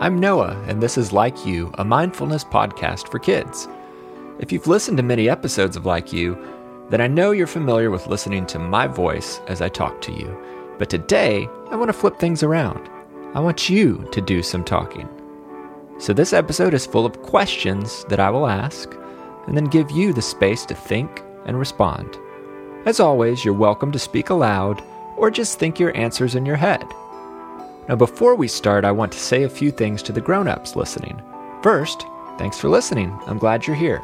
I'm Noah, and this is Like You, a mindfulness podcast for kids. If you've listened to many episodes of Like You, then I know you're familiar with listening to my voice as I talk to you. But today, I want to flip things around. I want you to do some talking. So, this episode is full of questions that I will ask, and then give you the space to think and respond. As always, you're welcome to speak aloud or just think your answers in your head. Now, before we start, I want to say a few things to the grown ups listening. First, thanks for listening. I'm glad you're here.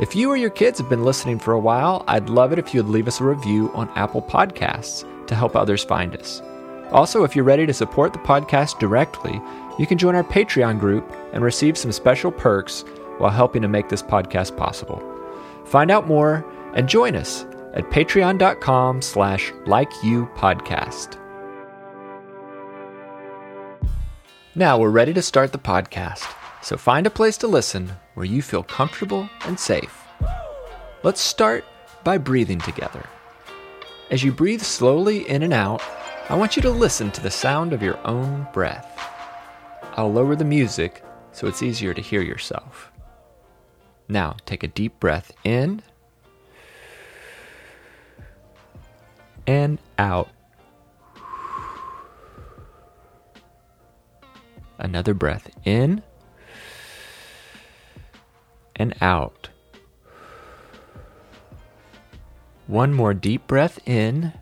If you or your kids have been listening for a while, I'd love it if you'd leave us a review on Apple Podcasts to help others find us. Also, if you're ready to support the podcast directly, you can join our Patreon group and receive some special perks while helping to make this podcast possible. Find out more and join us at patreon.com slash likeyoupodcast. Now we're ready to start the podcast, so find a place to listen where you feel comfortable and safe. Let's start by breathing together. As you breathe slowly in and out, I want you to listen to the sound of your own breath. I'll lower the music so it's easier to hear yourself. Now take a deep breath in and out. Another breath in and out. One more deep breath in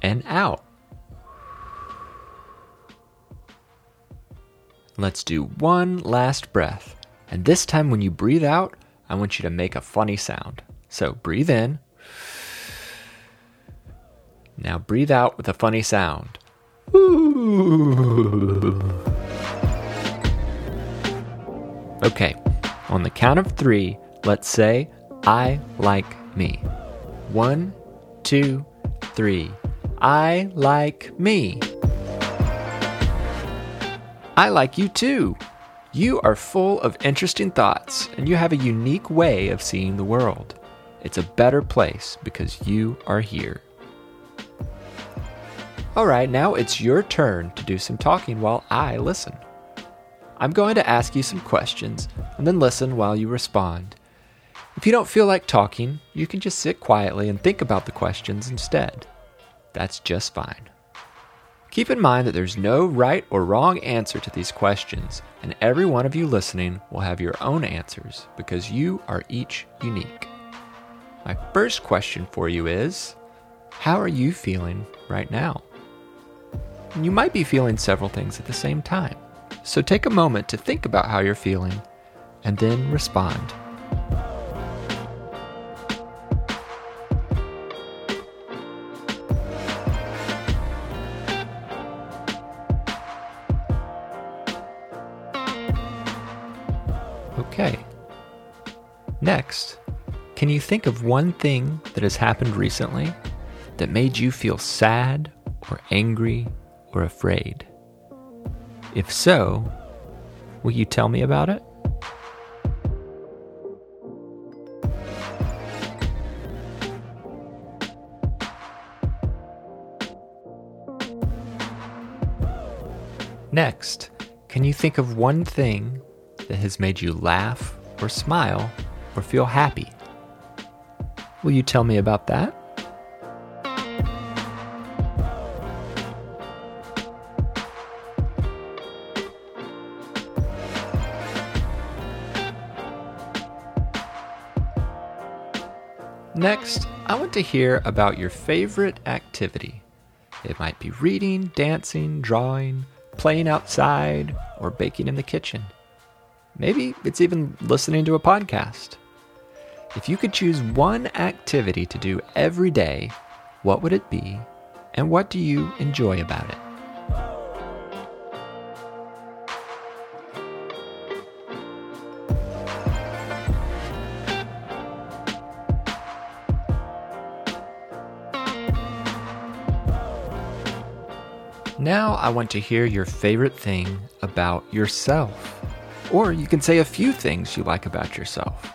and out. Let's do one last breath. And this time, when you breathe out, I want you to make a funny sound. So breathe in. Now breathe out with a funny sound. Okay, on the count of three, let's say, I like me. One, two, three. I like me. I like you too. You are full of interesting thoughts, and you have a unique way of seeing the world. It's a better place because you are here. All right, now it's your turn to do some talking while I listen. I'm going to ask you some questions and then listen while you respond. If you don't feel like talking, you can just sit quietly and think about the questions instead. That's just fine. Keep in mind that there's no right or wrong answer to these questions, and every one of you listening will have your own answers because you are each unique. My first question for you is How are you feeling right now? You might be feeling several things at the same time. So take a moment to think about how you're feeling and then respond. Okay. Next, can you think of one thing that has happened recently that made you feel sad or angry or afraid? If so, will you tell me about it? Next, can you think of one thing that has made you laugh or smile or feel happy? Will you tell me about that? Next, I want to hear about your favorite activity. It might be reading, dancing, drawing, playing outside, or baking in the kitchen. Maybe it's even listening to a podcast. If you could choose one activity to do every day, what would it be, and what do you enjoy about it? Now I want to hear your favorite thing about yourself. Or you can say a few things you like about yourself.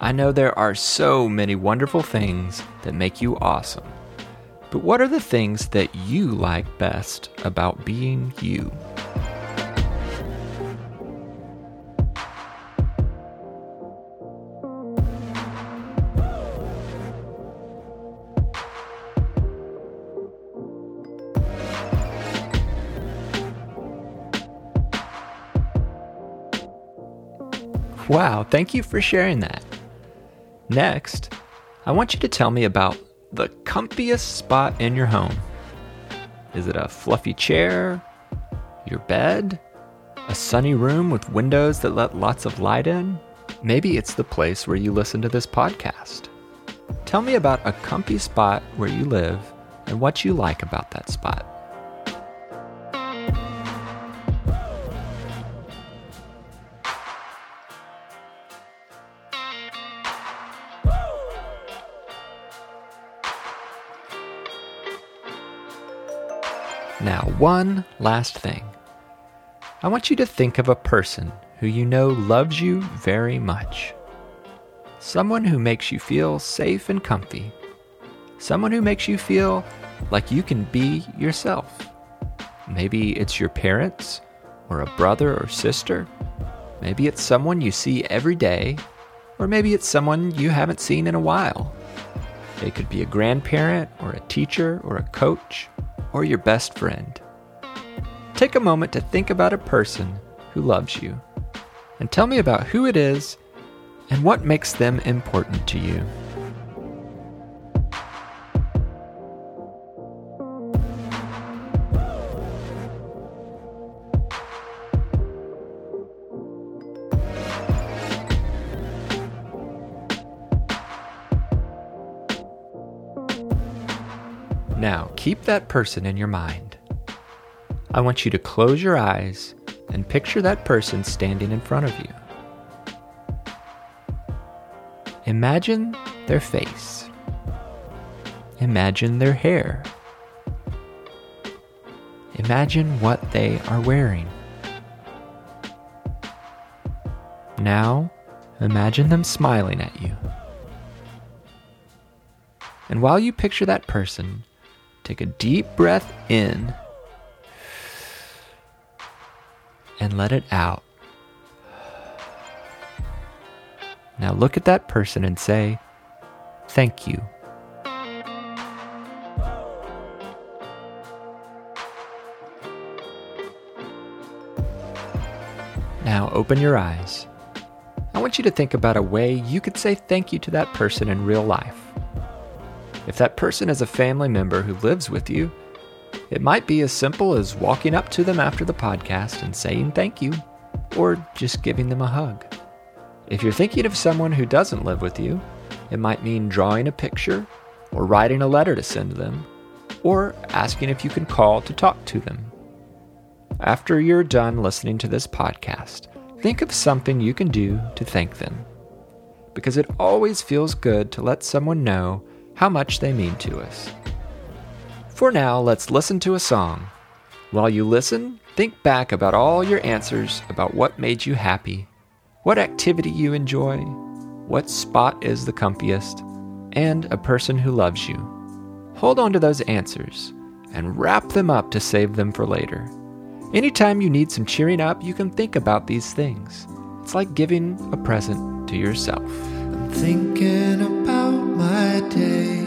I know there are so many wonderful things that make you awesome. But what are the things that you like best about being you? Wow, thank you for sharing that. Next, I want you to tell me about the comfiest spot in your home. Is it a fluffy chair? Your bed? A sunny room with windows that let lots of light in? Maybe it's the place where you listen to this podcast. Tell me about a comfy spot where you live and what you like about that spot. Now, one last thing. I want you to think of a person who you know loves you very much. Someone who makes you feel safe and comfy. Someone who makes you feel like you can be yourself. Maybe it's your parents, or a brother or sister. Maybe it's someone you see every day, or maybe it's someone you haven't seen in a while. It could be a grandparent, or a teacher, or a coach, or your best friend. Take a moment to think about a person who loves you and tell me about who it is and what makes them important to you. Now, keep that person in your mind. I want you to close your eyes and picture that person standing in front of you. Imagine their face. Imagine their hair. Imagine what they are wearing. Now, imagine them smiling at you. And while you picture that person, Take a deep breath in and let it out. Now look at that person and say, Thank you. Now open your eyes. I want you to think about a way you could say thank you to that person in real life. If that person is a family member who lives with you, it might be as simple as walking up to them after the podcast and saying thank you, or just giving them a hug. If you're thinking of someone who doesn't live with you, it might mean drawing a picture, or writing a letter to send them, or asking if you can call to talk to them. After you're done listening to this podcast, think of something you can do to thank them. Because it always feels good to let someone know how much they mean to us. For now, let's listen to a song. While you listen, think back about all your answers about what made you happy, what activity you enjoy, what spot is the comfiest, and a person who loves you. Hold on to those answers and wrap them up to save them for later. Anytime you need some cheering up, you can think about these things. It's like giving a present to yourself. I'm thinking about my day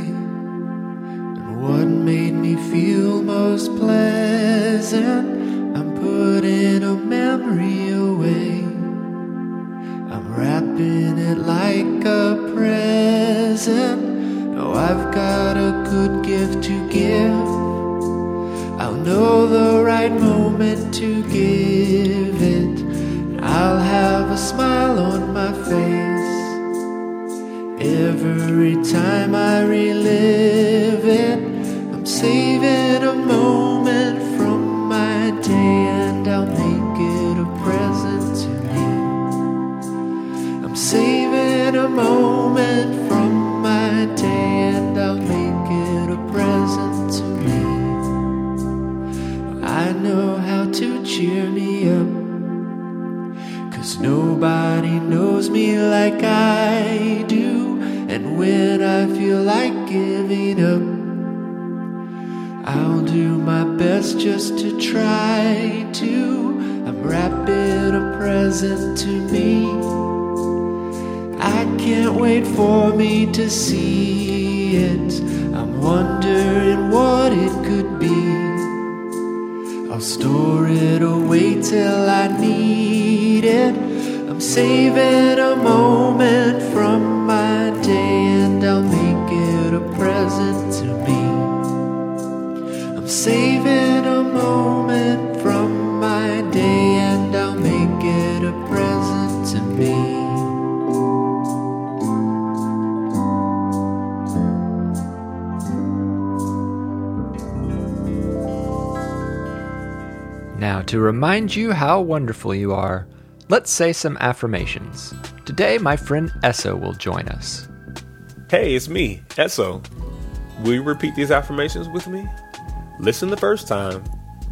and what made me feel most pleasant. I'm putting a memory away. I'm wrapping it like a present. Oh, I've got a good gift to give. I'll know the right moment to give it. I'll have a smile on my face. Every time I relive it, I'm saving a moment from my day and I'll make it a present to me. I'm saving a moment from my day and I'll make it a present to me. I know how to cheer me up. Cause nobody knows me like I do. When I feel like giving up, I'll do my best just to try to. I'm wrapping a present to me. I can't wait for me to see it. I'm wondering what it could be. I'll store it away till I need it. I'm saving a moment Now, to remind you how wonderful you are, let's say some affirmations. Today, my friend Esso will join us. Hey, it's me, Esso. Will you repeat these affirmations with me? Listen the first time,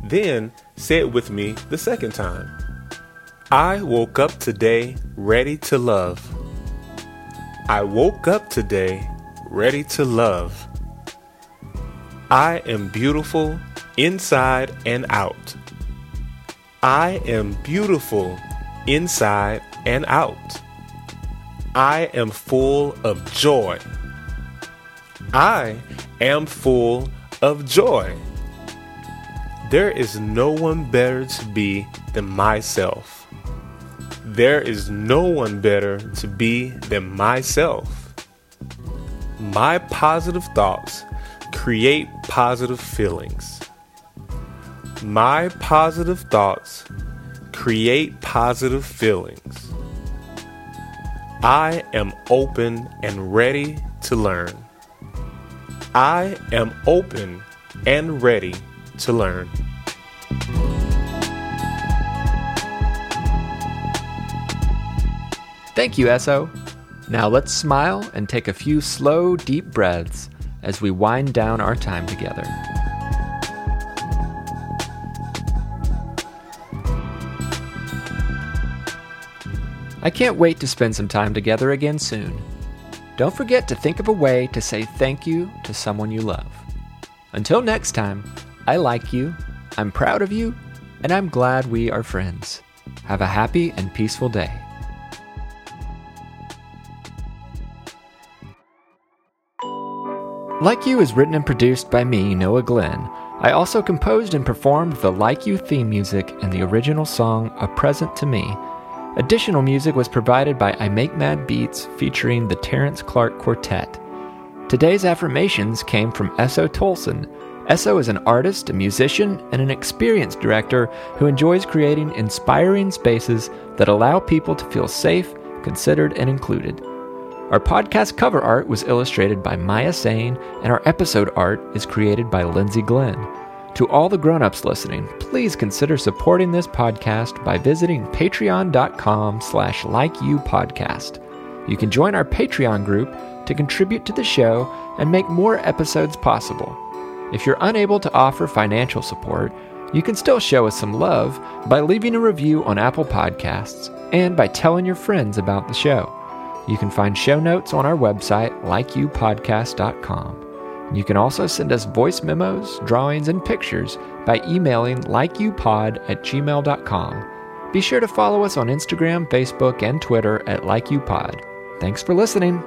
then say it with me the second time. I woke up today ready to love. I woke up today ready to love. I am beautiful inside and out. I am beautiful inside and out. I am full of joy. I am full of joy. There is no one better to be than myself. There is no one better to be than myself. My positive thoughts create positive feelings. My positive thoughts create positive feelings. I am open and ready to learn. I am open and ready to learn. Thank you, Esso. Now let's smile and take a few slow, deep breaths as we wind down our time together. I can't wait to spend some time together again soon. Don't forget to think of a way to say thank you to someone you love. Until next time, I like you, I'm proud of you, and I'm glad we are friends. Have a happy and peaceful day. Like You is written and produced by me, Noah Glenn. I also composed and performed the Like You theme music and the original song A Present to Me. Additional music was provided by I Make Mad Beats featuring the Terrence Clark Quartet. Today's affirmations came from Esso Tolson. Esso is an artist, a musician, and an experienced director who enjoys creating inspiring spaces that allow people to feel safe, considered, and included. Our podcast cover art was illustrated by Maya Sane, and our episode art is created by Lindsay Glenn. To all the grown-ups listening, please consider supporting this podcast by visiting patreon.com slash likeyoupodcast. You can join our Patreon group to contribute to the show and make more episodes possible. If you're unable to offer financial support, you can still show us some love by leaving a review on Apple Podcasts and by telling your friends about the show. You can find show notes on our website, likeyoupodcast.com. You can also send us voice memos, drawings, and pictures by emailing likeyoupod at gmail.com. Be sure to follow us on Instagram, Facebook, and Twitter at likeyoupod. Thanks for listening.